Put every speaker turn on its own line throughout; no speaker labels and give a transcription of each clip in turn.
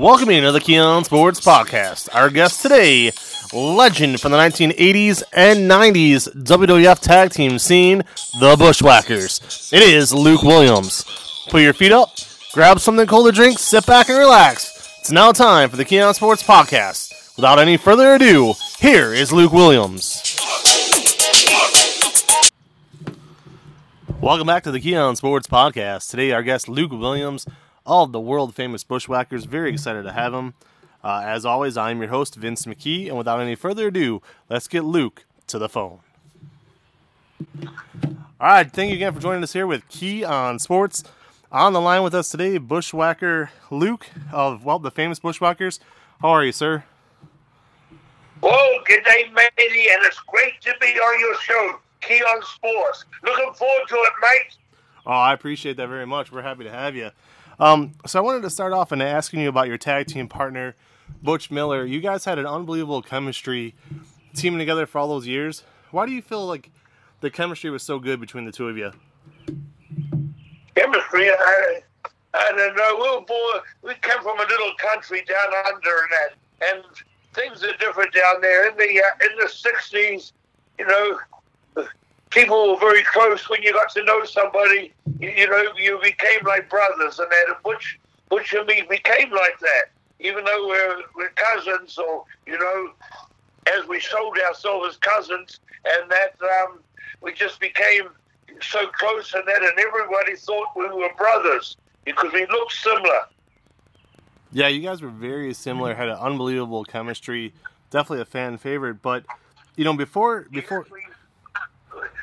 Welcome to the KEEon Sports Podcast. Our guest today, legend from the 1980s and 90s WWF tag team scene, the Bushwhackers. It is Luke Williams. Put your feet up, grab something cold to drink, sit back and relax. It's now time for the KEEon Sports Podcast. Without any further ado, here is Luke Williams. Welcome back to the KEEon Sports Podcast. Today, our guest Luke Williams, all of the world famous Bushwhackers. Very excited to have him. Uh, as always, I'm your host, Vince McKee, and without any further ado, let's get Luke to the phone. All right, thank you again for joining us here with Key on Sports. On the line with us today, Bushwhacker Luke of well, the famous Bushwhackers. How are you, sir?
Well, good day, matey, and it's great to be on your show, Key on Sports. Looking forward to it, mate.
Oh, I appreciate that very much. We're happy to have you. Um, so I wanted to start off and asking you about your tag team partner, Butch Miller. You guys had an unbelievable chemistry teaming together for all those years. Why do you feel like the chemistry was so good between the two of you?
Chemistry, I, I don't know. We were we came from a little country down under and that, and things are different down there. In the uh, in the sixties, you know, people were very close when you got to know somebody. You, you know, you became like brothers, and that. Butch, Butch and me became like that, even though we're we're cousins, or you know, as we sold ourselves as cousins, and that um, we just became so close, and that, and everybody thought we were brothers because we looked similar.
Yeah, you guys were very similar. Had an unbelievable chemistry. Definitely a fan favorite. But you know, before before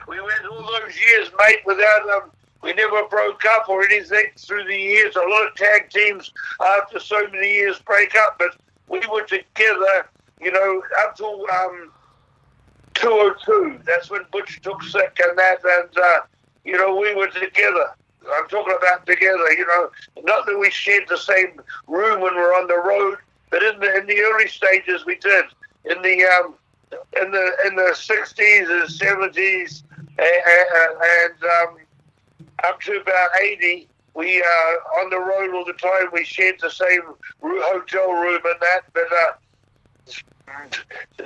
we, we went all those years, mate, without um, we never broke up or anything through the years. A lot of tag teams after so many years break up, but we were together, you know, up till um, 202. That's when Butch took sick and that, and uh, you know, we were together. I'm talking about together, you know, not that we shared the same room when we're on the road, but in the in the early stages we did. In the um, in the in the 60s and 70s and, um, up to about 80, we uh, on the road all the time. We shared the same hotel room and that, but uh,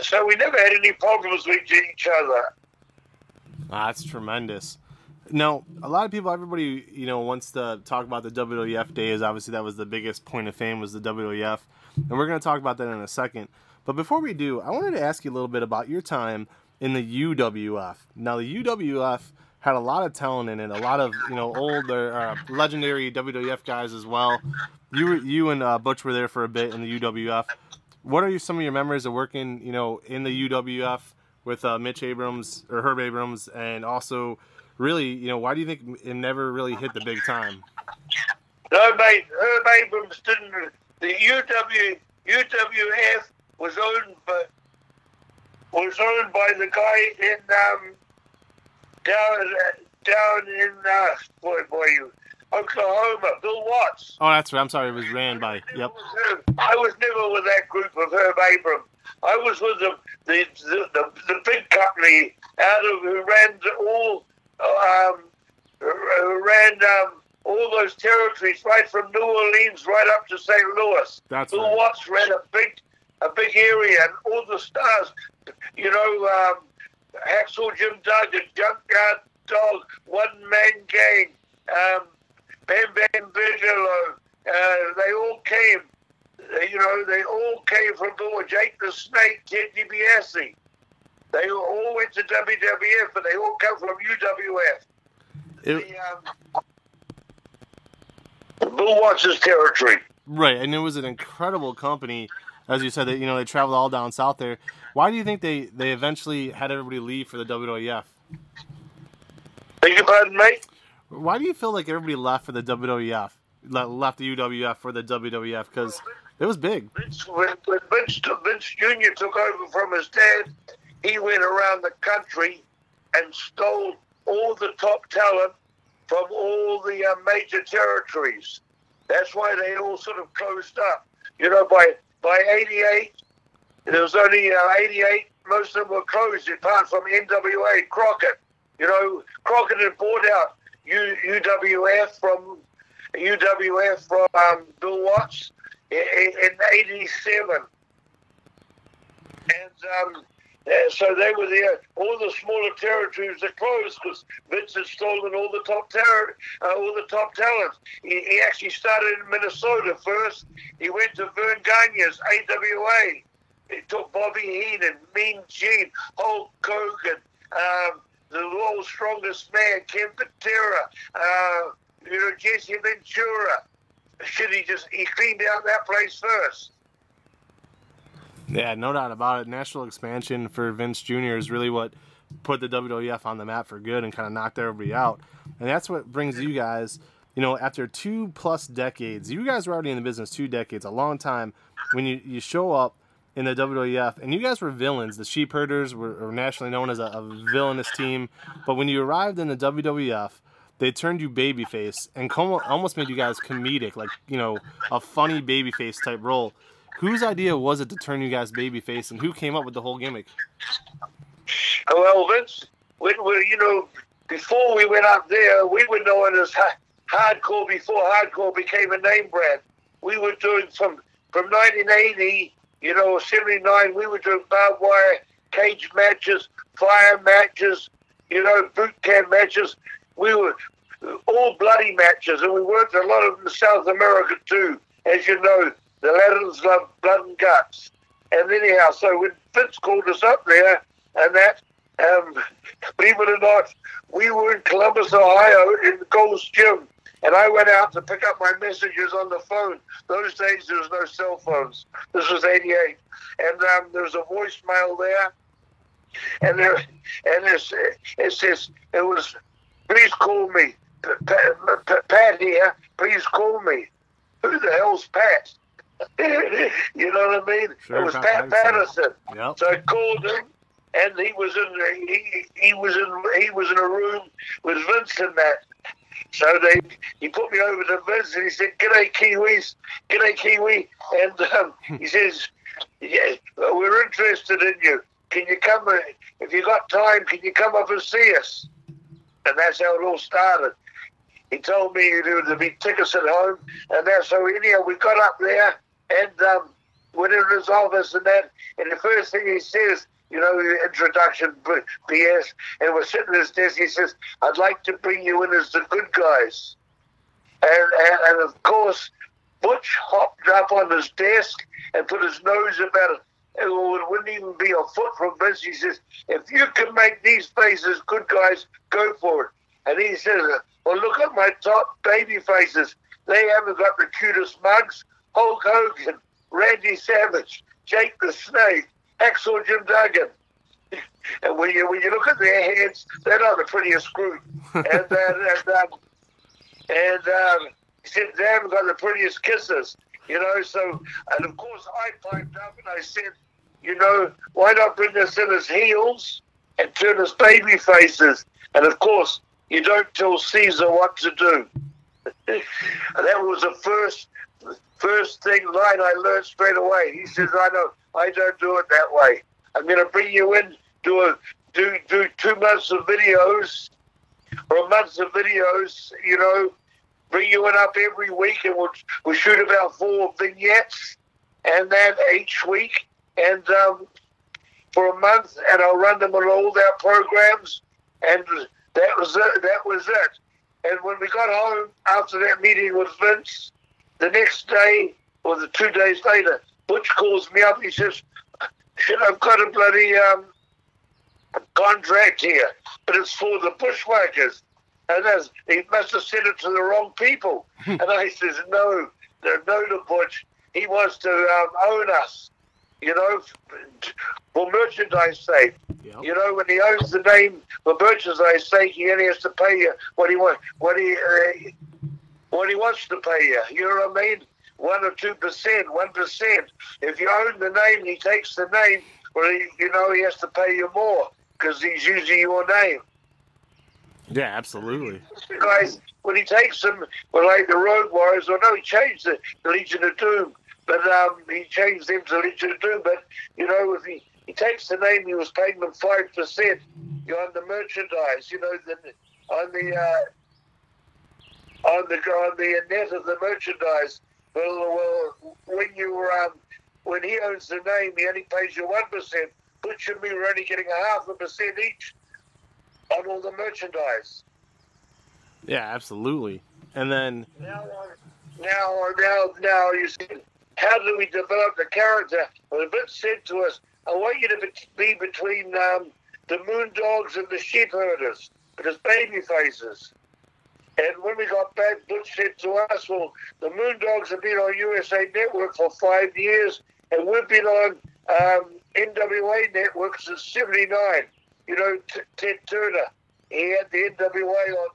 so we never had any problems with each other.
Ah, that's tremendous. Now, a lot of people, everybody, you know, wants to talk about the WWF days. Obviously, that was the biggest point of fame was the WWF, and we're going to talk about that in a second. But before we do, I wanted to ask you a little bit about your time in the UWF. Now, the UWF had a lot of talent in it, a lot of you know older uh, legendary WWF guys as well. You, you and uh, Butch were there for a bit in the UWF. What are some of your memories of working, you know, in the UWF with uh, Mitch Abrams or Herb Abrams, and also really, you know, why do you think it never really hit the big time?
Mate. Herb Abrams didn't. The UW UWF was owned by was owned by the guy in um, down down in uh, boy boy you Oklahoma, Bill Watts.
Oh, that's right. I'm sorry. It was ran by. Yep.
I was never with that group of Herb Abrams. I was with the the the, the, the big company out of who ran all um, ran um, all those territories right from New Orleans right up to St. Louis.
That's
Bill
right.
Watts ran a big a big area and all the stars. You know, um, Hacksaw Jim Duggan, Junkyard Dog, One Man Gang, um, Bam Bam Bigelow. Uh, they all came. You know, they all came from Bill Jake the Snake, Ted DiBiase. They all went to WWF, but they all come from UWF.
It,
The, um, Bill Watts' territory.
right, and it was an incredible company, as you said. That you know they traveled all down south there. Why do you think they they eventually had everybody leave for the WWF?
Beg your pardon, mate?
Why do you feel like everybody left for the WWF? Left the UWF for the WWF because it was big.
Vince, when, when Vince, Vince Jr. took over from his dad, he went around the country and stole all the top talent from all the uh, major territories. That's why they all sort of closed up. You know, by by '88, there was only uh, '88. Most of them were closed, apart from NWA Crockett. You know, Crockett had bought out U, UWF from UWF from um, Bill Watts, in, in '87, and um, so they were there. All the smaller territories are closed because Vince had stolen all the top ter- uh, all the top talent. He, he, actually started in Minnesota first. He went to Verne Gagne's AWA. He took Bobby Heenan, Mean Gene, Hulk Hogan, um, the world's strongest man, Ken Patera, uh, you know Jesse Ventura. Should he just he cleaned out that place first?
Yeah, no doubt about it. National expansion for Vince Jr. is really what put the WWF on the map for good and kind of knocked everybody out. And that's what brings you guys, you know, after two plus decades, you guys were already in the business two decades, a long time. When you, you show up in the WWF, and you guys were villains. The Sheep Herders were, were nationally known as a, a, villainous team. But when you arrived in the WWF, they turned you babyface and almost made you guys comedic, like, you know, a funny babyface type role. Whose idea was it to turn you guys babyface, and who came up with the whole gimmick?
Well, Vince, we, we, you know, before we went up there, we were known as hardcore before hardcore became a name brand. We were doing from from 1980, you know, 79. We were doing barbed wire cage matches, fire matches, you know, boot camp matches. We were all bloody matches, and we worked a lot of in South America too, as you know. The Latins love blood and guts. And anyhow, so when Vince called us up there and that, um, believe it or not, we were in Columbus, Ohio in the Gold's Gym. And I went out to pick up my messages on the phone. Those days there was no cell phones. This was '88, and um, there was a voicemail there, and there, and this, it says it was, please call me, Pat, Pat here. Please call me. Who the hell's Pat? you know what I mean? Sure, it was Pat Patterson. Yep. So I called him, and he was in he, he was in he was in a room with Vince and that. So they he put me over to Vince and he said, "G'day Kiwis, g'day Kiwi," and um, he says, "Yeah, we're interested in you. Can you come? Uh, if you got time, can you come up and see us?" And that's how it all started. He told me there would be tickets at home, and that's so anyhow we got up there and um, went in his office and that, and the first thing he says, you know, the introduction BS, and we're sitting at his desk. He says, "I'd like to bring you in as the good guys," and and, and of course, Butch hopped up on his desk and put his nose about it. It wouldn't even be a foot from Vince. He says, "If you can make these faces good guys, go for it." And he says, "Well, look at my top baby faces. They haven't got the cutest mugs. Hulk Hogan, Randy Savage, Jake the Snake, Hacksaw Jim Duggan. and when you when you look at their heads, they're not the prettiest group. and uh, and um, and um, he said they haven't got the prettiest kisses. You know, so and of course I piped up and I said, you know, why not bring us in as heels and turn us baby faces? And of course, you don't tell Caesar what to do. and that was the first first thing line I learned straight away. He says, I don't, I don't do it that way. I'm going to bring you in, do a, do do two months of videos, or months of videos. You know, bring you in up every week, and we'll we'll shoot about four vignettes, and then each week, and um, for a month, and I'll run them on all their programs, and that was it. That was it. And when we got home after that meeting with Vince, the next day, or the two days later, Butch calls me up. He says, "Shit, I've got a bloody um, contract here, but it's for the bushwhackers." And as, he must have sent it to the wrong people. and I says, "No, no, no, to Butch. He wants to um, own us." You know, for merchandise sake. Yep. You know, when he owns the name for merchandise sake, he only has to pay you what he wants. What he uh, what he wants to pay you. You know what I mean? One or two percent, one percent. If you own the name, he takes the name. Well, he, you know he has to pay you more because he's using your name.
Yeah, absolutely.
Guys, when he takes them, well, like the Road Warriors, or no, he changed the, Legion of Doom, but um, he changed them to Legion of Doom. But you know, if he he takes the name, he was paying them five percent. You on the merchandise, you know, the, on the uh, on the on the net of the merchandise. Well, well, when you um, when he owns the name, he only pays you one percent. Butch and me were only getting a half a percent each on all the merchandise.
Yeah, absolutely. And then
Now, now, now, now, you see, how do we develop the character? Well, Vince said to us, I want you to be- be between um, the Moondogs and the Sheep Herders, because baby faces. And when we got back, Butch said to us, well, the Moondogs have been on USA Network for five years, and we've been on um, NWA Network since 79. You know, T- Ted Turner, he had the NWA on,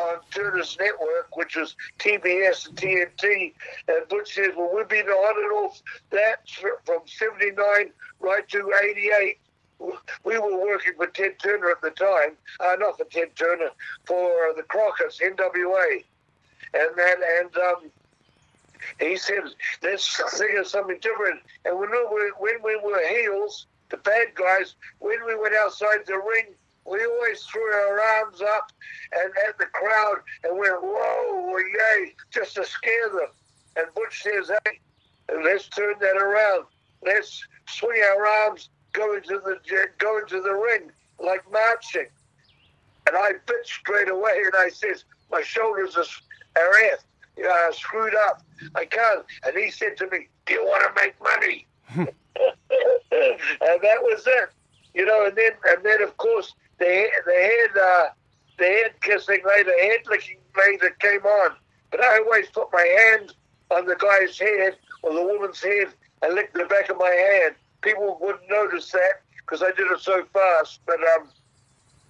on Turner's network, which was TBS and TNT. And Butch says, well, we've been on and off that from 79 right to 88 we were working for Ted Turner at the time, uh, not for Ted Turner, for the Crockett's NWA, and that and um, he said let's think of something different. And when we were, when we were heels, the bad guys, when we went outside the ring, we always threw our arms up and at the crowd and went whoa yay just to scare them. And Butch says, hey, let's turn that around. Let's swing our arms go to the going to the ring like marching. And I bit straight away, and I says, my shoulders are, are ass, uh, screwed up. I can't. And he said to me, "Do you want to make money?" and that was it, you know. And then, and then, of course, the the head, uh, the head kissing later, the head licking later came on. But I always put my hand on the guy's head or the woman's head and licked the back of my hand people wouldn't notice that because I did it so fast. But um,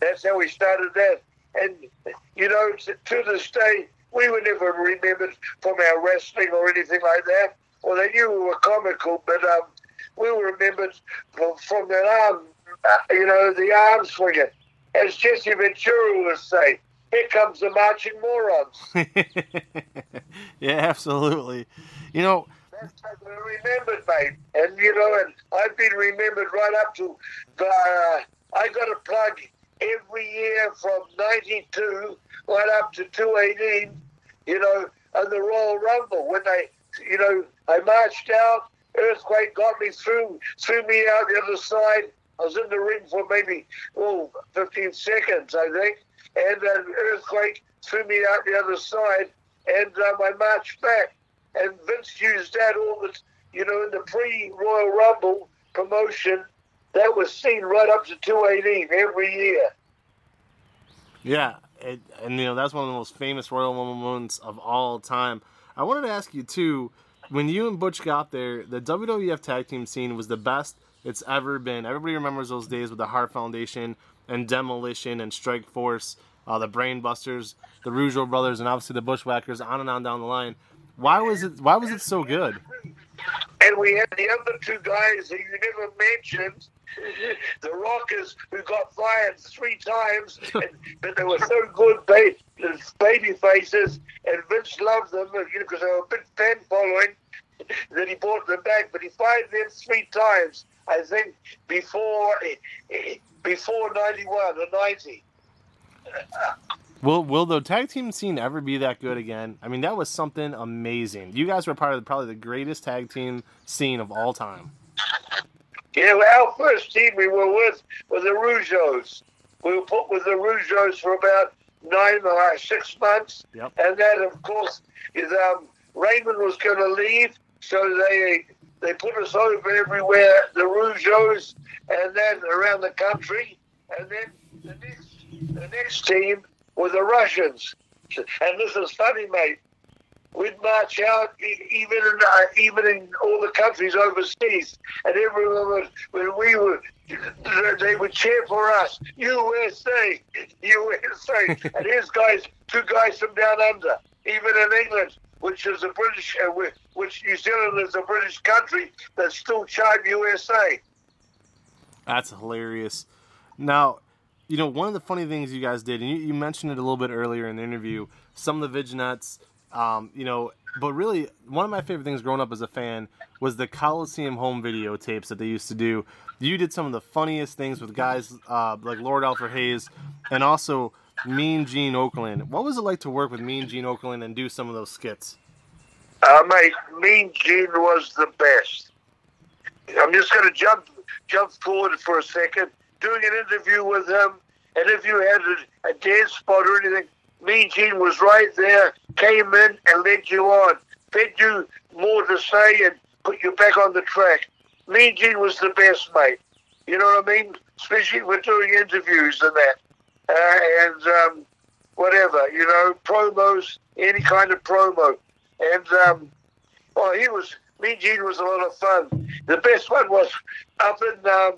that's how we started that. And, you know, to, this day, we were never remembered from our wrestling or anything like that. Well, they knew we were comical, but um, we were remembered from, from that arm, uh, you know, the arm swinging. As Jesse Ventura would say, here comes the marching morons.
yeah, absolutely. You know,
they're remembered, mate. And you know, and I've been remembered right up to the. Uh, I got a plug every year from '92 right up to 218. You know, and the Royal Rumble when they, you know, I marched out. Earthquake got me through, threw me out the other side. I was in the ring for maybe oh, 15 seconds, I think, and an earthquake threw me out the other side, and um, I marched back and Vince used that all the, you know, in the pre-Royal Rumble promotion. That was seen right up to 218 every year.
Yeah, it, and you know that's one of the most famous Royal Rumble moments of all time. I wanted to ask you too, when you and Butch got there, the WWF tag team scene was the best it's ever been. Everybody remembers those days with the Hart Foundation and Demolition and Strike Force, uh, the Brainbusters, the Rougeau brothers, and obviously the Bushwhackers, on and on down the line. Why was it? Why was it so good?
And we had the other two guys that you never mentioned, the Rockers, who got fired three times, and, but they were so good, baby, baby faces, and Vince loved them because you know, they were a big fan following. That he brought them back, but he fired them three times. I think before eh, eh, before ninety one or ninety.
Will will the tag team scene ever be that good again? I mean, that was something amazing. You guys were part of the, probably the greatest tag team scene of all time.
Yeah, our first team we were with were the Rougeaus. We were put with the Rougeaus for about nine or six months,
yep.
and that, of course, is um, Raymond was going to leave, so they they put us over everywhere, the Rougeaus, and then around the country, and then the next the next team were the Russians. And this is funny, mate. We'd march out even in uh, even in all the countries overseas, and everyone would when we would they would cheer for us, USA, USA. and here's guys, two guys from down under, even in England, which is a British, uh, which New Zealand is a British country that still chime USA.
That's hilarious. Now, you know, one of the funny things you guys did, and you, you mentioned it a little bit earlier in the interview, some of the vignettes, um, you know, but really, one of my favorite things growing up as a fan was the Coliseum home video tapes that they used to do. You did some of the funniest things with guys uh, like Lord Alfred Hayes and also Mean Gene Okerlund. What was it like to work with Mean Gene Okerlund and do some of those skits?
Uh, Mean Gene was the best. I'm just going to jump jump forward for a second. Doing an interview with him, and if you had a, a dead spot or anything, Mean Gene was right there, came in and led you on, fed you more to say and put you back on the track. Mean Gene was the best, mate. You know what I mean? Especially for doing interviews and that. Uh, and um, whatever, you know, promos, any kind of promo. And, um, oh, he was, Mean Gene was a lot of fun. The best one was up in um,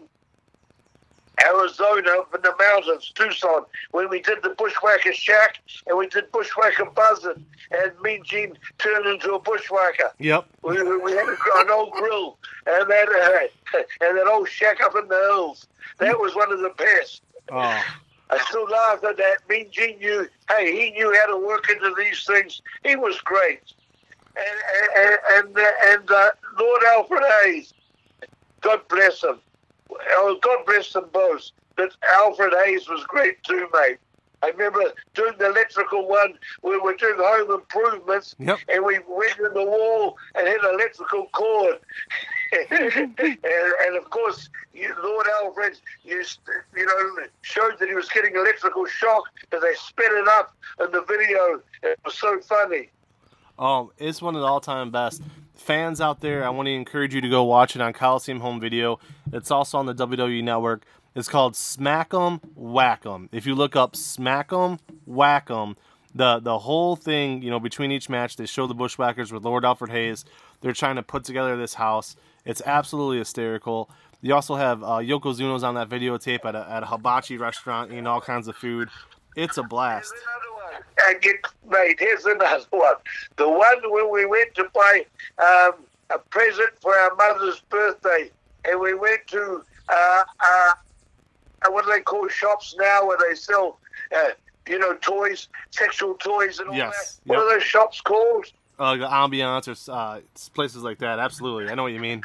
Arizona, up in the mountains, Tucson, when we did the Bushwhacker Shack and we did Bushwhacker Buzzard, and Mean Gene turned into a bushwhacker.
Yep.
We, we had an old grill and that uh, and that old shack up in the hills. That was one of the best.
Oh.
I still laugh at that. Mean Gene knew, hey, he knew how to work into these things. He was great. And and and, and uh, Lord Alfred Hayes, God bless him. Oh, God bless them both. But Alfred Hayes was great too, mate. I remember doing the electrical one. Where We were doing home improvements,
Yep.
and we went in the wall and hit an electrical cord. and, and of course, you, Lord Alfred, you, you know, showed that he was getting electrical shock, but they sped it up in the video. It was so funny.
Oh, it's one of the all-time best. Fans out there, I want to encourage you to go watch it on Coliseum Home Video. It's also on the WWE Network. It's called Smack'em Whack'em. If you look up Smack'em Whack'em, the the whole thing, you know, between each match, they show the Bushwhackers with Lord Alfred Hayes. They're trying to put together this house. It's absolutely hysterical. You also have uh, Yokozuna's on that videotape at a, at a hibachi restaurant, eating all kinds of food. It's a blast.
And get, mate, here's another one. The one when we went to buy um, a present for our mother's birthday, and we went to uh, uh, uh, what do they call shops now where they sell, uh, you know, toys, sexual toys and all
Yes.
that. What
Yep.
are those shops called?
Uh, the ambiance or uh, places like that. Absolutely, I know what you mean.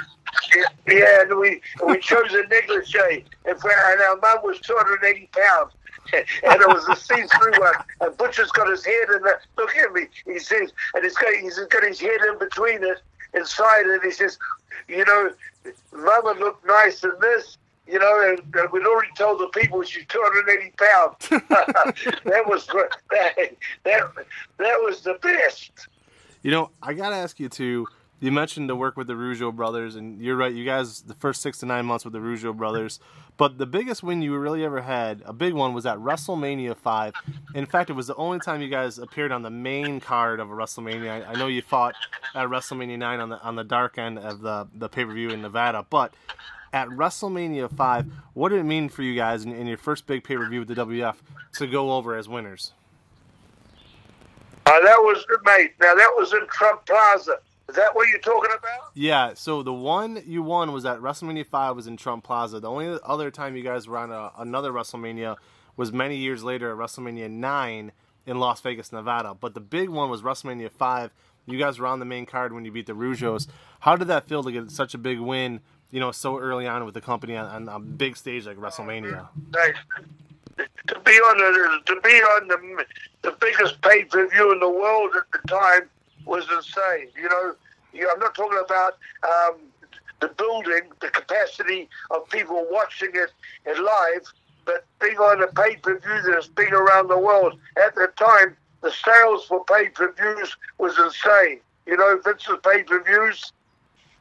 Yeah, Yeah, and we we chose a negligee, and, for, and our mum was 280 pounds. and it was a see-through one. And Butcher's got his head in the look at me. He says, and he's got he's got his head in between it, inside it. He says, you know, Mum would look nice in this. You know, and, and we'd already told the people she's 280 pounds. that was that, that that was the best.
You know, I gotta ask you too. You mentioned to work with the Rougeau brothers, and you're right. You guys, the first six to nine months with the Rougeau brothers, but the biggest win you really ever had, a big one, was at WrestleMania five. In fact, it was the only time you guys appeared on the main card of a WrestleMania. I, I know you fought at WrestleMania nine on the on the dark end of the the pay per view in Nevada, but at WrestleMania five, what did it mean for you guys in, in your first big pay per view with the WF to go over as winners?
Uh, that was mate. Now that was in Trump Plaza. Is that what you're talking about?
Yeah, so the one you won was at WrestleMania 5 was in Trump Plaza. The only other time you guys were on a, another WrestleMania was many years later at WrestleMania 9 in Las Vegas, Nevada. But the big one was WrestleMania 5. You guys were on the main card when you beat the Rougeaus. How did that feel to get such a big win, you know, so early on with the company on, on a big stage like WrestleMania?
Like, to be on the to be on the the biggest pay per view in the world at the time was insane. You know, you, I'm not talking about um, the building, the capacity of people watching it in live, but being on a pay per view that's big around the world. At the time, the sales for pay per views was insane. You know, Vince's pay per views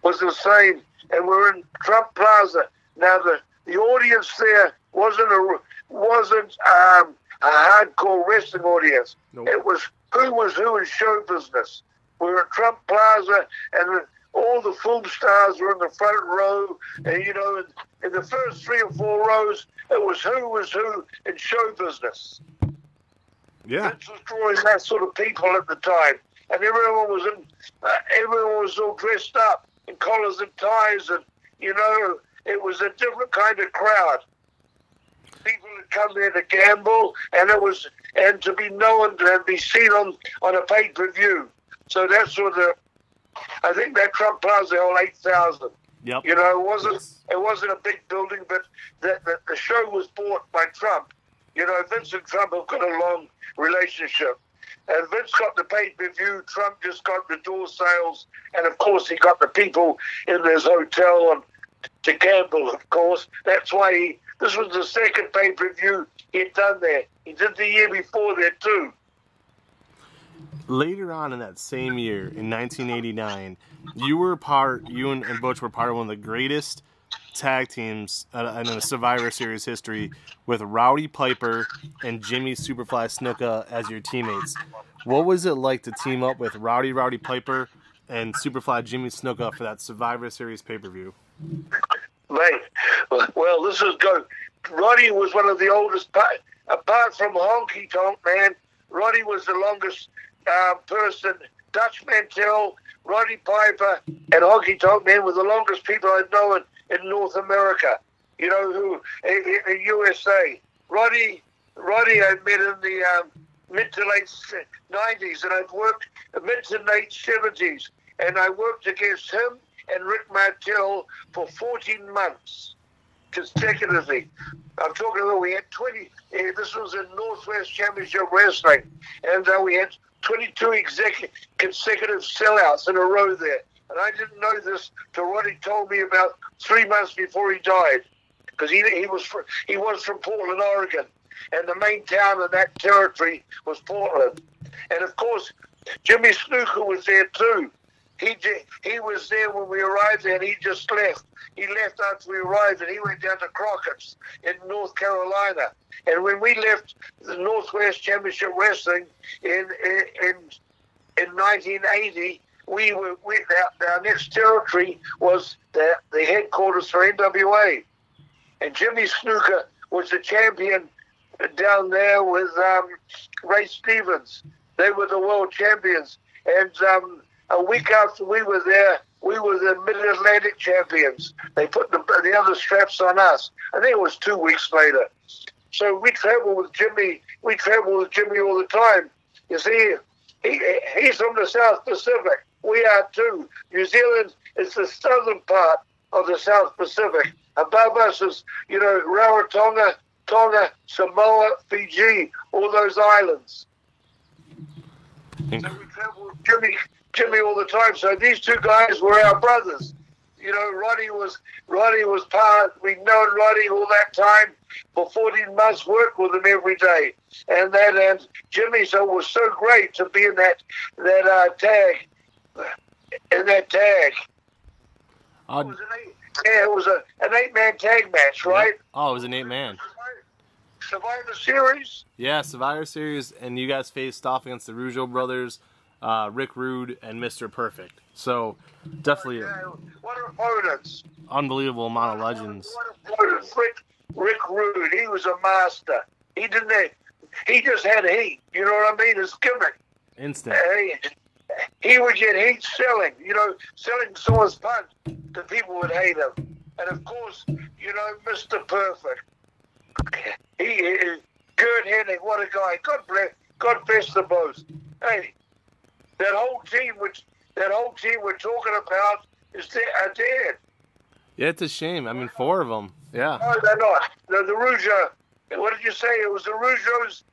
was insane, and we're in Trump Plaza now. The the audience there wasn't a wasn't um, a hardcore wrestling audience.
Nope.
It was who was who in show business. We were at Trump Plaza, and all the film stars were in the front row. And you know, in, in the first three or four rows, it was who was who in show business.
Yeah.
Vince was drawing that sort of people at the time, and everyone was in. Uh, everyone was all dressed up in collars and ties, and you know, it was a different kind of crowd. People had come there to gamble, and it was and to be known and be seen on on a pay per view. So that's sort of. I think that Trump Plaza held eight thousand.
Yep.
You know, it wasn't
Yes.
it wasn't a big building, but the, the the show was bought by Trump. You know, Vince and Trump have got a long relationship, And Vince got the pay per view. Trump just got the door sales, and of course he got the people in his hotel and to gamble. Of course, that's why he. This was the second pay per view he'd done there. He did the year before there too.
Later on in that same year, in 1989, you were part. You and, and Butch were part of one of the greatest tag teams uh, in the Survivor Series history with Roddy Piper and Jimmy Superfly Snuka as your teammates. What was it like to team up with Rowdy Roddy Piper and Superfly Jimmy Snuka for that Survivor Series pay per view?
Mate, well, this is good. Roddy was one of the oldest, apart from Honky Tonk Man. Roddy was the longest uh, person. Dutch Mantell, Roddy Piper, and Honky Tonk Man were the longest people I've known in North America. You know who in, in USA. Roddy, Roddy, I met in the um, mid to late '90s, and I've worked mid to late '70s, and I worked against him and Rick Martel for 14 months consecutively. I'm talking about we had 20. Uh, this was in Northwest Championship Wrestling, and uh, we had 22 execu- consecutive sellouts in a row there. And I didn't know this till Roddy told me about three months before he died, because he he was he was from Portland, Oregon, and the main town in that territory was Portland. And of course, Jimmy Snuka was there too. He he was there when we arrived there, and he just left. He left after we arrived, and he went down to Crockett's in North Carolina. And when we left the Northwest Championship Wrestling in in in, in 1980 we were we, our, our next territory was the, the headquarters for NWA, and Jimmy Snuka was the champion down there with um, Ray Stevens. They were the world champions, and um, a week after we were there, we were the Mid Atlantic champions. They put the, the other straps on us. I think it was two weeks later. So we travel with Jimmy. We travel with Jimmy all the time. You see, he, he's from the South Pacific we are too. New Zealand is the southern part of the South Pacific. Above us is, you know, Rarotonga, Tonga, Samoa, Fiji, all those islands. So we travel with Jimmy, Jimmy all the time. So these two guys were our brothers. You know, Roddy was Roddy was part. We'd known Roddy all that time for 14 months. Worked with him every day, and that and Jimmy so it was so great to be in that that uh, tag in that tag. Uh, it was an eight, yeah, it was a, an eight man tag match, right?
Oh, it was an eight man.
Survivor Series?
Yeah, Survivor Series, and you guys faced off against the Rougeau brothers, uh, Rick Rude, and Mr. Perfect. So, definitely.
What opponents?
Unbelievable amount of legends.
Rick, Rick Rude, he was a master. He didn't. He just had heat. You know what I mean? His gimmick.
Instant.
Hey, he would get hate selling. You know, selling someone's punch, the people would hate him. And of course, you know, Mr. Perfect. He is Curt Hennig, what a guy. God bless, God bless the both. Hey, that whole team, which that whole team we're talking about, is dead. Are dead.
Yeah, it's a shame. I mean, four of them. Yeah.
No, they're not. The, the Rougeau. What did you say? It was the Rougeaus,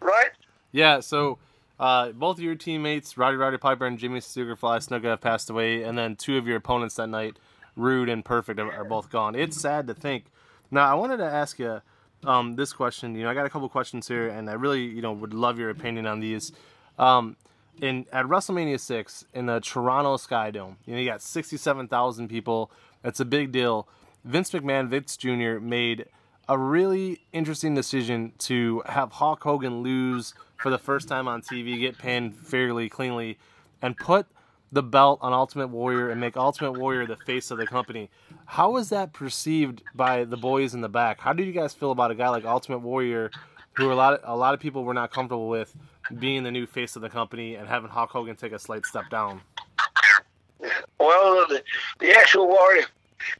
right?
Yeah. So uh, both of your teammates, Rowdy Roddy Piper and Jimmy Superfly Snuka, have passed away, and then two of your opponents that night, Rude and Perfect, are, are both gone. It's sad to think. Now, I wanted to ask you um, this question. You know, I got a couple questions here, and I really, you know, would love your opinion on these. Um, in at WrestleMania six in the Toronto Sky Dome, you know, you got sixty-seven thousand people. That's a big deal. Vince McMahon, Vince Jr. made a really interesting decision to have Hulk Hogan lose for the first time on TV, get pinned fairly cleanly, and put the belt on Ultimate Warrior and make Ultimate Warrior the face of the company. How was that perceived by the boys in the back? How did you guys feel about a guy like Ultimate Warrior, who a lot of, a lot of people were not comfortable with being the new face of the company and having Hulk Hogan take a slight step down?
Well, the, the actual Warrior,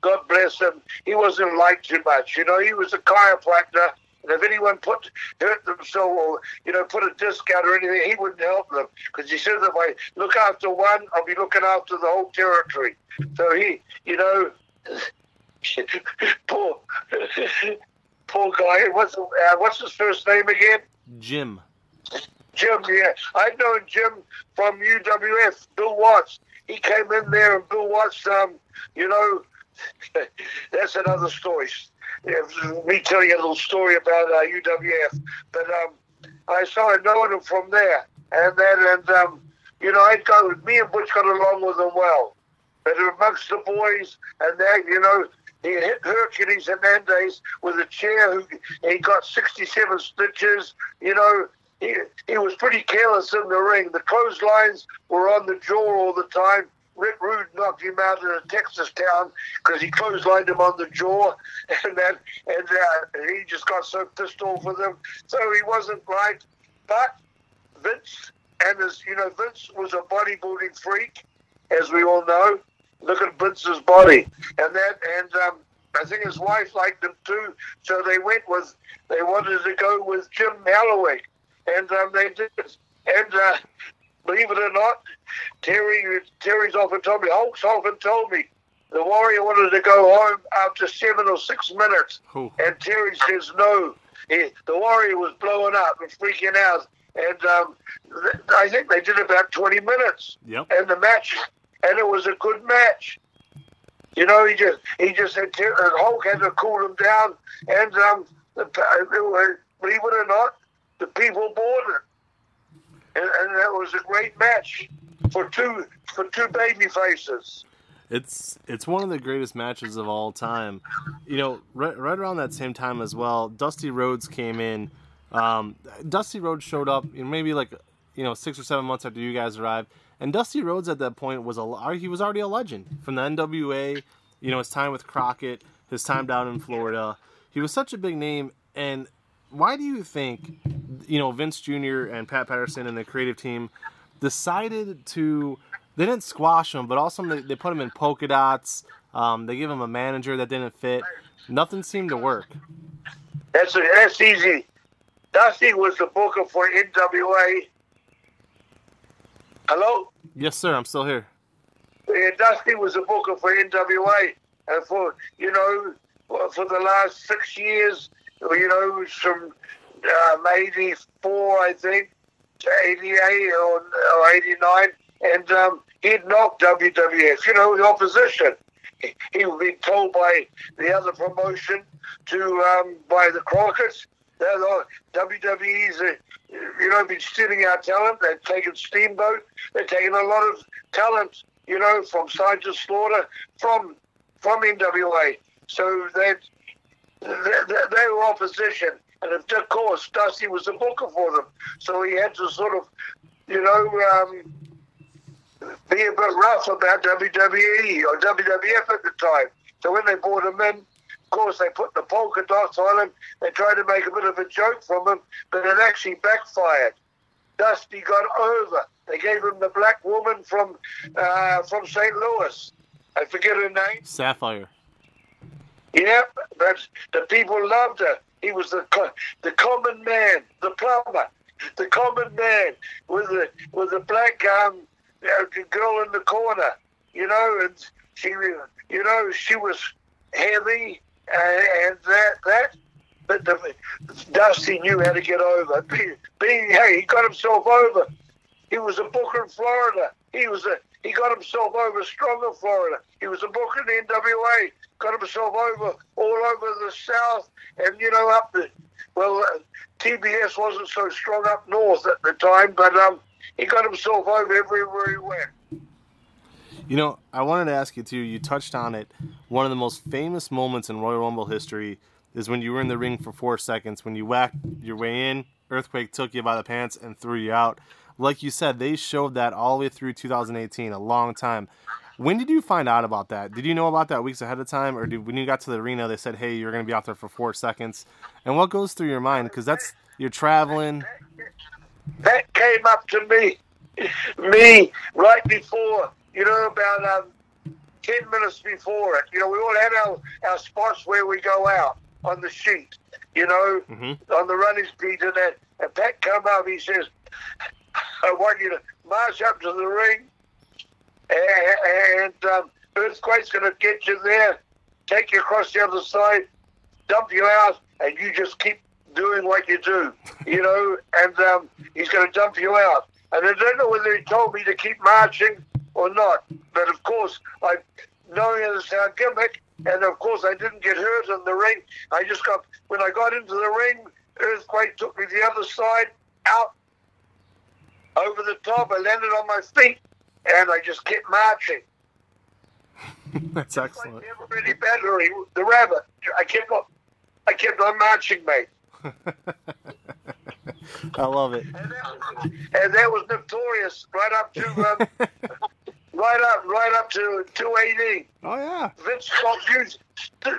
God bless him, he wasn't liked too much. You know, he was a chiropractor and if anyone put hurt themselves or you know put a discount or anything, he wouldn't help them because he said if I look after one, I'll be looking after the whole territory. So he, you know, poor poor guy. What's uh, what's his first name again?
Jim.
Jim, yeah. I've known Jim from UWF, Bill Watts. He came in there, and Bill Watts, um, you know, that's another story. Me telling you a little story about uh, UWF. But um, I started knowing him from there. And then, and um, you know, I'd go, me and Butch got along with him well. But amongst the boys, and that, you know, he hit Hercules Hernandez with a chair. Who he got 67 stitches. You know, he, he was pretty careless in the ring. The clotheslines were on the jaw all the time. Rick Rude knocked him out in a Texas town because he clotheslined him on the jaw, and then and uh, he just got so pissed off with him. So he wasn't right. But Vince and his, you know, Vince was a bodybuilding freak, as we all know. Look at Vince's body, and that, and um, I think his wife liked him too. So they went with, they wanted to go with Jim Hellwig, and um, they did. And uh, believe it or not, Terry Terry's often told me, Hulk's often told me, the Warrior wanted to go home after seven or six minutes,
Ooh.
and Terry says no. He, the Warrior was blowing up and freaking out, and um, th- I think they did about twenty minutes,
Yep.
and the match, and it was a good match. You know, he just he just had Ter- uh, Hulk had to cool him down, and um, the, believe it or not, the people it and, and that was a great match for two for two baby faces.
It's it's one of the greatest matches of all time. You know, right, right around that same time as well, Dusty Rhodes came in. Um, Dusty Rhodes showed up, know, maybe like you know six or seven months after you guys arrived, and Dusty Rhodes at that point was a he was already a legend from the NWA. You know, his time with Crockett, his time down in Florida. He was such a big name, and why do you think, you know, Vince Jr. and Pat Patterson and the creative team decided to? They didn't squash him, but also they, they put him in polka dots. Um, they give him a manager that didn't fit. Nothing seemed to work.
That's a, that's easy. Dusty was the booker for NWA. Hello,
Yes, sir. I'm still here.
yeah, Dusty was the booker for NWA, and for you know for the last six years, you know, from um, '84, I think, to '88 or, or '89, and um, he'd knocked WWF. You know, the opposition. He, would be told by the other promotion to um, by the Crockett's. The WWE's, uh, you know, been stealing our talent. They've taken Steamboat. They've taken a lot of talent, you know, from Sergeant Slaughter, from from NWA. So they, they were opposition, and of course Dusty was the booker for them. So he had to sort of, you know, um, be a bit rough about WWE or WWF at the time. So when they brought him in, of course they put the polka dots on him. They tried to make a bit of a joke from him, but it actually backfired. Dusty got over. They gave him the black woman from uh, from St. Louis. I forget her name.
Sapphire.
Yep, but the people loved her. He was the the common man, the plumber, the common man with the with the black um uh, girl in the corner, you know, and she you know she was heavy and, and that that. But the, Dusty knew how to get over. Being, being hey, he got himself over. He was a booker in Florida. He was a he got himself over strong in Florida. He was a booker in NWA. Got himself over all over the South, and you know up the well, uh, TBS wasn't so strong up north at the time, but um, he got himself over everywhere he went.
You know, I wanted to ask you too. You touched on it. One of the most famous moments in Royal Rumble history is when you were in the ring for four seconds. When you whacked your way in, Earthquake took you by the pants and threw you out. Like you said, they showed that all the way through 2018, a long time. When did you find out about that? Did you know about that weeks ahead of time, or did, when you got to the arena, they said, "Hey, you're going to be out there for four seconds"? And what goes through your mind? Because that's you're traveling.
That came up to me, me right before, you know, about um, ten minutes before it. You know, we all had our our spots where we go out on the sheet. You know,
Mhm.
on the running speed and that. And Pat come up, he says, "I want you to march up to the ring, and, um, Earthquake's going to get you there, take you across the other side, dump you out, and you just keep doing what you do, you know, and um, he's going to dump you out. And I don't know whether he told me to keep marching or not, but of course, I knowing it was our gimmick, and of course, I didn't get hurt in the ring. I just got when I got into the ring, earthquake took me the other side out over the top. I landed on my feet, and I just kept marching.
That's excellent.
Like everybody battery, the rabbit. I kept on, I kept on marching, mate.
I love it.
And that, was, and that was notorious right up to um, right up right up to 280.
Oh yeah.
Vince stopped using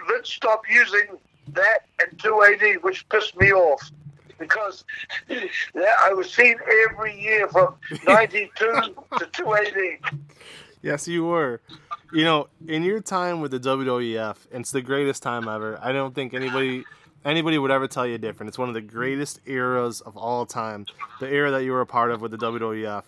Vince stopped using that and 280, which pissed me off because I was seen every year from 92 to 280.
Yes, you were. You know, in your time with the WWF, it's the greatest time ever. I don't think anybody anybody would ever tell you different. It's one of the greatest eras of all time. The era that you were a part of with the WWF.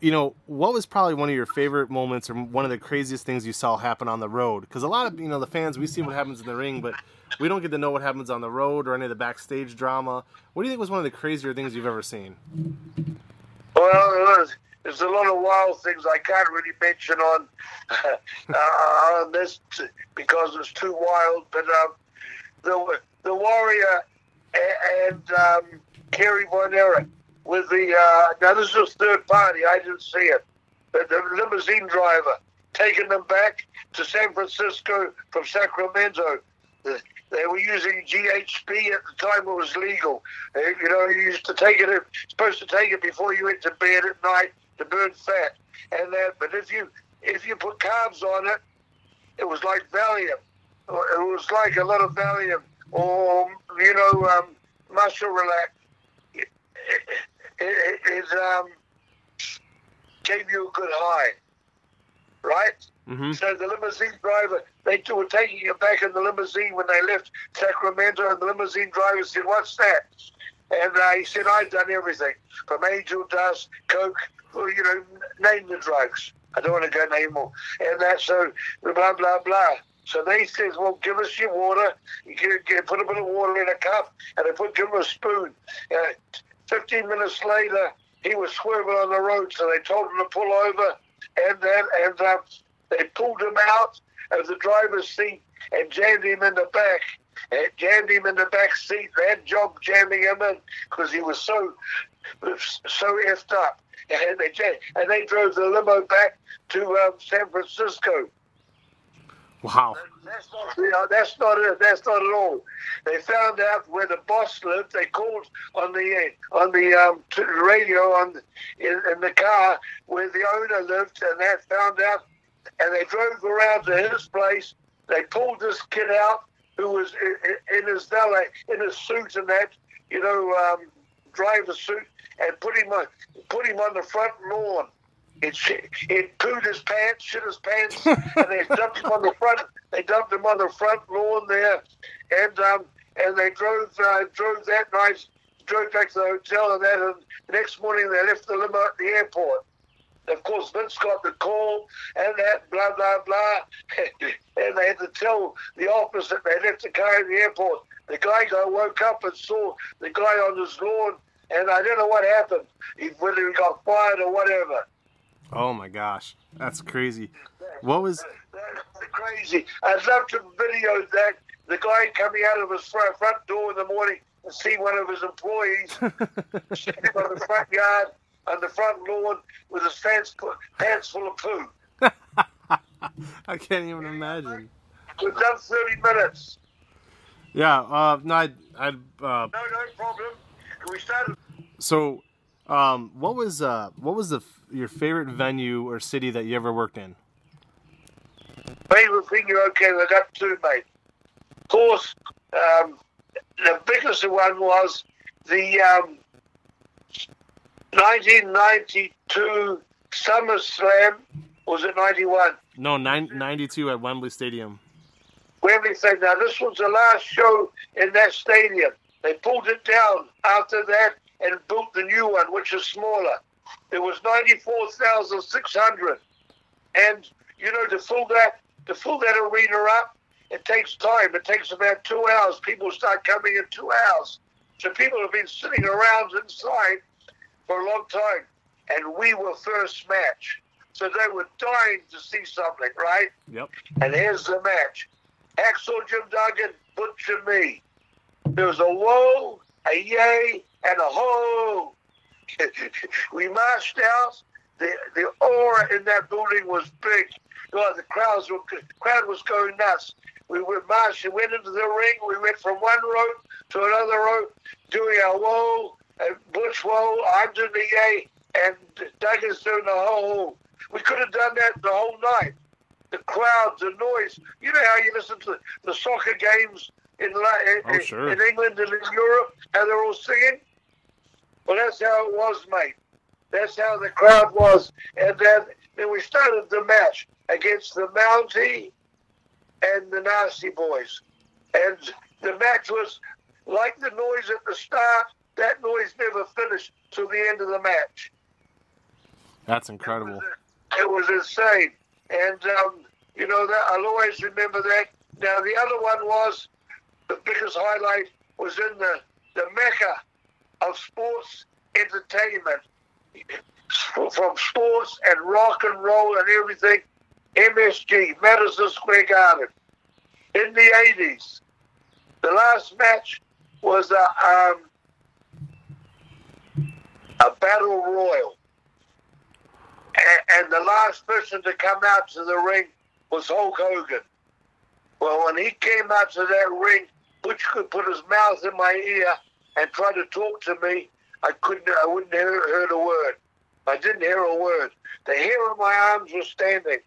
You know, what was probably one of your favorite moments or one of the craziest things you saw happen on the road? Because a lot of, you know, the fans, we see what happens in the ring, but we don't get to know what happens on the road or any of the backstage drama. What do you think was one of the crazier things you've ever seen?
Well, there's a lot of wild things I can't really mention on uh, on this because it's too wild. But um, the the Warrior and um, Kerry Von Erich with the uh, now this is third party. I didn't see it, but the limousine driver taking them back to San Francisco from Sacramento. They were using GHB at the time it was legal. You know, you used to take it, supposed to take it before you went to bed at night to burn fat and that. But if you if you put carbs on it, it was like Valium. It was like a of Valium or you know um, muscle relax. It, it, it, um, gave you a good high, right?
Mm-hmm.
So the limousine driver, they were taking him back in the limousine when they left Sacramento, and the limousine driver said, "What's that?" And uh, he said, "I've done everything from angel dust, coke, well, you know, name the drugs. I don't want to go name more. And that, so blah blah blah." So they says, well, give us your water. You get, put a bit of water in a cup, and they put give him a spoon. Uh, Fifteen minutes later, he was swerving on the road, so they told him to pull over, and then and uh, they pulled him out of the driver's seat and jammed him in the back. And jammed him in the back seat. They had job jamming him in because he was so so effed up. And they jammed, and they drove the limo back to um, San Francisco.
Wow.
That's not, you know, that's not it. That's not at all. They found out where the boss lived. They called on the on the um, radio on in, in the car where the owner lived, and they found out. And they drove around to his place. They pulled this kid out who was in, in his valet, in his suit and that, you know, um, driver suit, and put him on put him on the front lawn it, it pooed his pants, shit his pants, and they dumped him on the front. They dumped him on the front lawn there, and um, and they drove uh, drove that night, drove back to the hotel, and that. And the next morning they left the limo at the airport. Of course, Vince got the call and that, blah, blah, blah. and they had to tell the office that they left the car at the airport. The guy got woke up and saw the guy on his lawn, and I don't know what happened, whether he got fired or whatever.
Oh my gosh, that's crazy. What was
that's crazy? I'd love to video that the guy coming out of his front, door in the morning and see one of his employees on the front yard on the front lawn with his pants, pants full of poo.
I can't even imagine.
We've done thirty minutes.
Yeah, uh, no, I, I, uh,
no, no problem. Can we started.
So, um, what was uh, what was the your favorite venue or city that you ever worked in?
Favorite venue, okay, I got two, mate. Of course, um, the biggest one was the um, 1992 SummerSlam. Was it 91?
No, 92 at Wembley Stadium.
Wembley Stadium. Now, this was the last show in that stadium. They pulled it down after that and built the new one, which is smaller. It was 94,600. And, you know, to fill that, to fill that arena up, it takes time. It takes about two hours. People start coming in two hours. So people have been sitting around inside for a long time, and we were first match. So they were dying to see something, right?
Yep.
And here's the match: Hacksaw Jim Duggan, Butcher me. There was a whoa, a yay, and a ho. we marched out. The the aura in that building was big. God, the crowds were crowd was going nuts. We were marching, went into the ring. We went from one row to another row, doing our whoa, and Butch whoa, I'm doing the yay, and Duggan's doing the whole. We could have done that the whole night. The crowd, the noise. You know how you listen to the soccer games in,
oh, sure.
in England and in Europe, how they're all singing? Well, that's how it was, mate. That's how the crowd was. And then, then we started the match against the Mountie and the Nasty Boys. And the match was like the noise at the start. That noise never finished till the end of the match.
That's incredible.
It was, it was insane. And, um, you know, that, I'll always remember that. Now, the other one was the biggest highlight was in the, the mecca of sports entertainment, from sports and rock and roll and everything. MSG, Madison Square Garden, in the 80s. The last match was a, um, a battle royal. And, and the last person to come out to the ring was Hulk Hogan. Well, when he came out to that ring, Butch could put his mouth in my ear and try to talk to me. I couldn't. I wouldn't hear heard a word. I didn't hear a word. The hair on my arms was standing.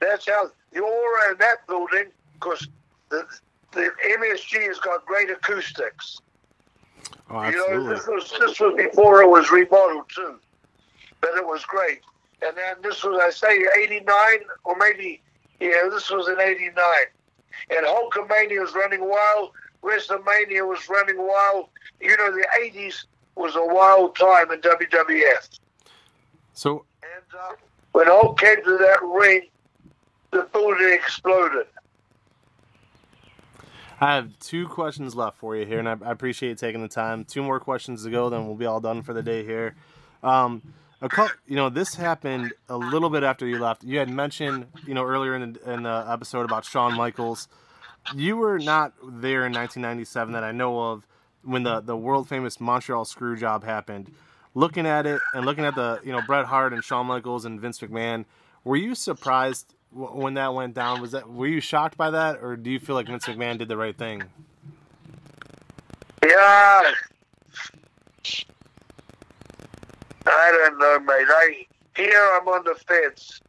That's how the aura in that building, because the the MSG has got great acoustics.
Oh, absolutely.
You know, this was this was before it was remodeled too, but it was great. And then this was, I say, '89 or maybe, yeah, this was in '89. And Hulkamania was running wild. WrestleMania was running wild. You know, the '80s was a wild time in WWF.
So,
and uh, when Hulk came to that ring, the building exploded.
I have two questions left for you here, and I, I appreciate you taking the time. Two more questions to go, then we'll be all done for the day here. Um, a couple, you know, this happened a little bit after you left. You had mentioned, you know, earlier in the, in the episode about Shawn Michaels. You were not there in 1997 that I know of when the the world famous Montreal screw job happened. Looking at it and looking at the, you know, Bret Hart and Shawn Michaels and Vince McMahon, were you surprised when that went down? Was that were you shocked by that, or do you feel like Vince McMahon did the right thing?
Yeah, I don't know, mate. I here I'm on the fence.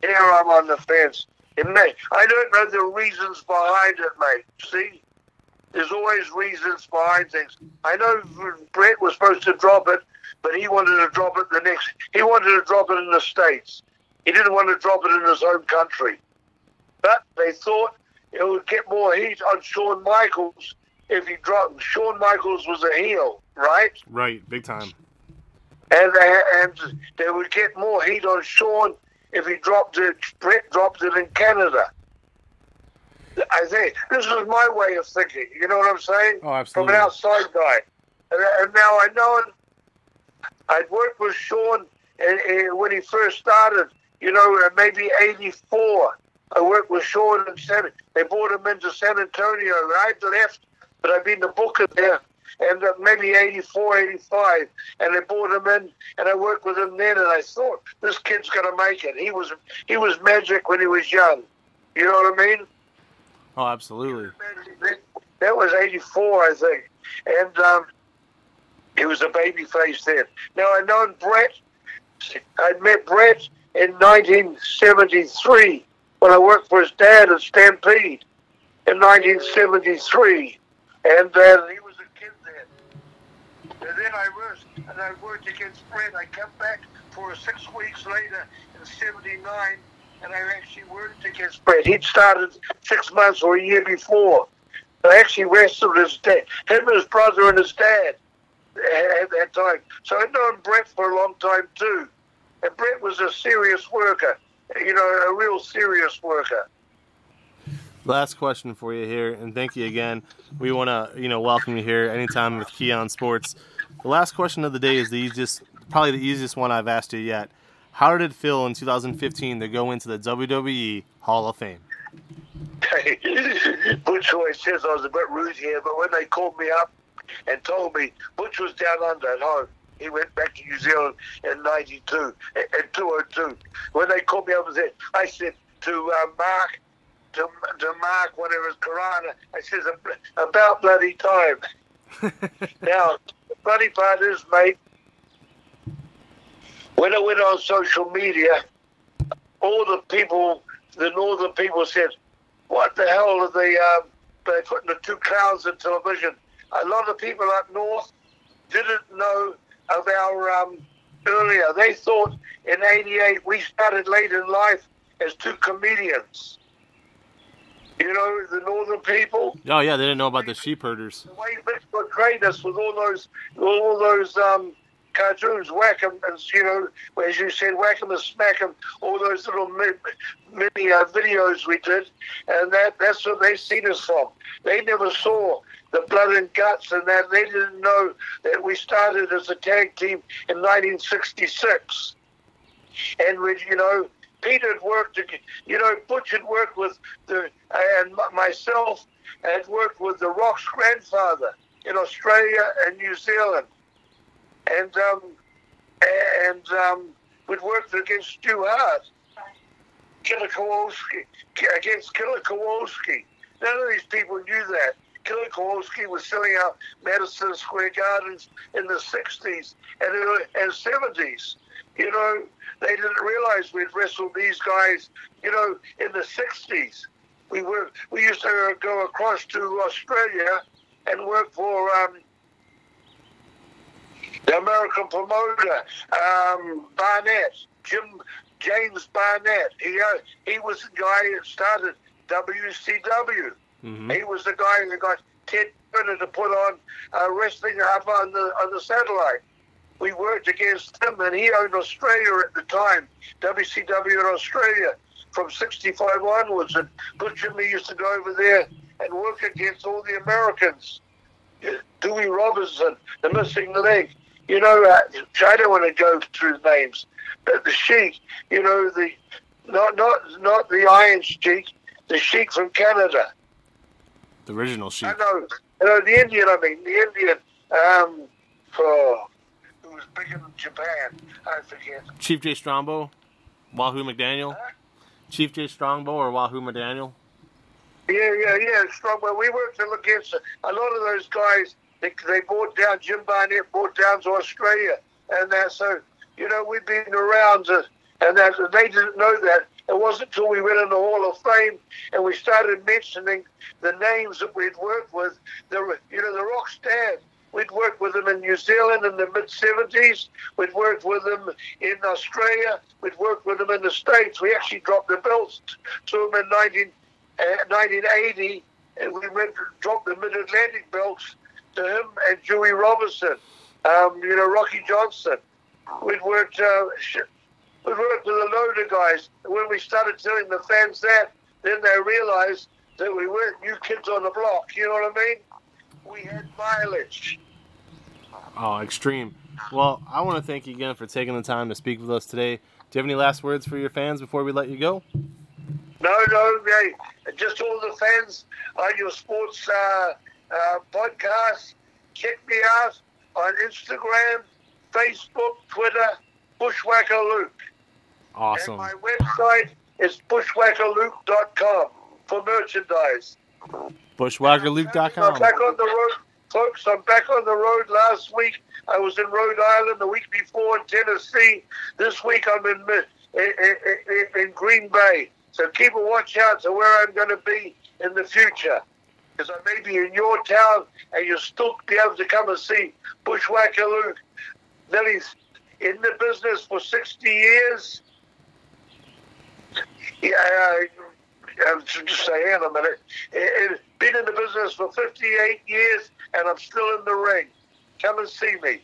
Here I'm on the fence. It may, I don't know the reasons behind it, mate. See, there's always reasons behind things. I know Bret was supposed to drop it, but he wanted to drop it the next. He wanted to drop it in the states. He didn't want to drop it in his own country. But they thought it would get more heat on Shawn Michaels if he dropped. Shawn Michaels was a heel, right?
Right, big time
and they, and they would get more heat on Shawn if he dropped it. Bret dropped it in Canada. I think this is my way of thinking. You know what I'm saying?
Oh, absolutely.
From an outside guy, and, uh, and now I know it. I'd worked with Shawn and, and when he first started. You know, maybe '84. I worked with Shawn in San. They brought him into San Antonio. I left, but I've been the booker there and uh, maybe 84, 85. And they brought him in, and I worked with him then, and I thought, this kid's going to make it. He was he was magic when he was young. You know what I mean?
Oh, absolutely.
That was 84, I think. And um, he was a baby face then. Now, I known Bret. I met Bret in 1973 when I worked for his dad at Stampede in 1973. And uh, he was a kid then. and then I worked, and I worked against Bret. I came back for six weeks later in '79, and I actually worked against Bret. He'd started six months or a year before. I actually wrestled his dad, him, and his brother, and his dad at that time. So I'd known Bret for a long time too. And Bret was a serious worker, you know, a real serious worker.
Last question for you here, and thank you again. We want to, you know, welcome you here anytime with KEEon Sports. The last question of the day is the easiest, probably the easiest one I've asked you yet. How did it feel in 2015 to go into the WWE Hall of Fame?
Butch always says I was a bit rude here, but when they called me up and told me Butch was down under at home, he went back to New Zealand in '92 in 202. When they called me up and said, I said to uh, Mark, to, to Mark, whatever his Carrano, I said about bloody time. now, the funny part is, mate, when I went on social media, all the people, the northern people said, "What the hell are they? Um, they putting the two clowns in television?" A lot of people up north didn't know of our um, earlier. They thought in '88 we started late in life as two comedians. You know, the northern people.
Oh yeah, they didn't know about the sheep herders.
The way Mitch portrayed us with all those, all those um, cartoons, whack 'em, and you know, as you said, whack 'em and smack 'em, all those little mini uh, videos we did, and that that's what they seen us from. They never saw the blood and guts, and that they didn't know that we started as a tag team in 1966, and we, you know. Peter had worked, you know, Butch had worked with the, and myself had worked with the Rock's grandfather in Australia and New Zealand and um, and um, we'd worked against Stu Hart, Killer Kowalski, against Killer Kowalski. None of these people knew that. Killer Kowalski was selling out Madison Square Gardens in the 60s and, and 70s. You know, they didn't realize we'd wrestled these guys, you know, in the 60s. We were we used to go across to Australia and work for um, the American promoter, um, Barnett, Jim James Barnett. He uh, he was the guy that started WCW. Mm-hmm. He was the guy that got Ted Turner to put on uh, wrestling up on the on the satellite. We worked against him, and he owned Australia at the time, WCW in Australia, from '65 onwards. And Butch and me used to go over there and work against all the Americans. Dewey Robertson, the missing leg, you know, uh, I don't want to go through names, the sheik, you know, the not not not the Iron Sheik, the sheik from Canada.
The original sheik.
I know, you know the Indian. I mean, the Indian. Um, for who was big in Japan. I forget.
Chief Jay Strongbow, Wahoo McDaniel. Huh? Chief Jay Strongbow or Wahoo McDaniel.
Yeah, yeah, yeah. Strongbow. We worked against a lot of those guys they, they brought down Jim Barnett, brought down to Australia, and that. So you know we've been around, to, and that they didn't know that. It wasn't until we went in the Hall of Fame and we started mentioning the names that we'd worked with. The you know the rock stars. We'd worked with them in New Zealand in the mid 70s. We'd worked with them in Australia. We'd worked with them in the States. We actually dropped the belts to them in 19, uh, 1980. And we went dropped the Mid Atlantic belts to him and Dewey Robertson, um, you know, Rocky Johnson. We'd worked, uh, we'd worked with a load of guys. When we started telling the fans that, then they realized that we weren't new kids on the block. You know what I mean? We had mileage.
Oh, extreme. Well, I want to thank you again for taking the time to speak with us today. Do you have any last words for your fans before we let you go?
No, no, hey, just all the fans on your sports uh, uh, podcast. Check me out on Instagram, Facebook, Twitter, Bushwhacker Luke.
Awesome.
And my website is bushwhackerluke.com for merchandise.
Bushwhackerluke.com.
I'm back on the road, folks. I'm back on the road last week. I was in Rhode Island the week before in Tennessee. This week I'm in, in, in, in Green Bay. So keep a watch out to where I'm going to be in the future because I may be in your town and you'll still be able to come and see Bushwhacker Luke. He's in the business for 60 years. Yeah, I'm just saying a minute. It, been in the business for 58 years and I'm still in the ring. Come and see me.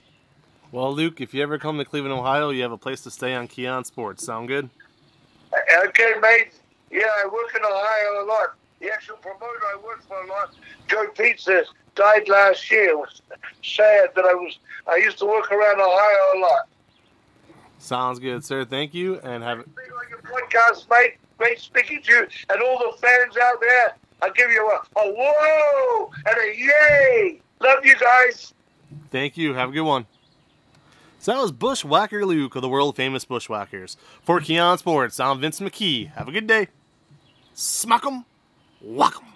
Well, Luke, if you ever come to Cleveland, Ohio, you have a place to stay on KEEon Sports. Sound good?
Okay, mate. Yeah, I work in Ohio a lot. The actual promoter I worked for a lot, Joe Pizza, died last year. It was sad that I was. I used to work around Ohio a lot.
Sounds good, sir. Thank you, and have
on your podcast, mate. Great speaking to you, and all the fans out there. I'll give you a, a whoa and a yay. Love you guys.
Thank you. Have a good one. So that was Bushwhacker Luke of the world famous Bushwhackers. For KEEon Sports, I'm Vince McKee. Have a good day. Smack 'em, 'em.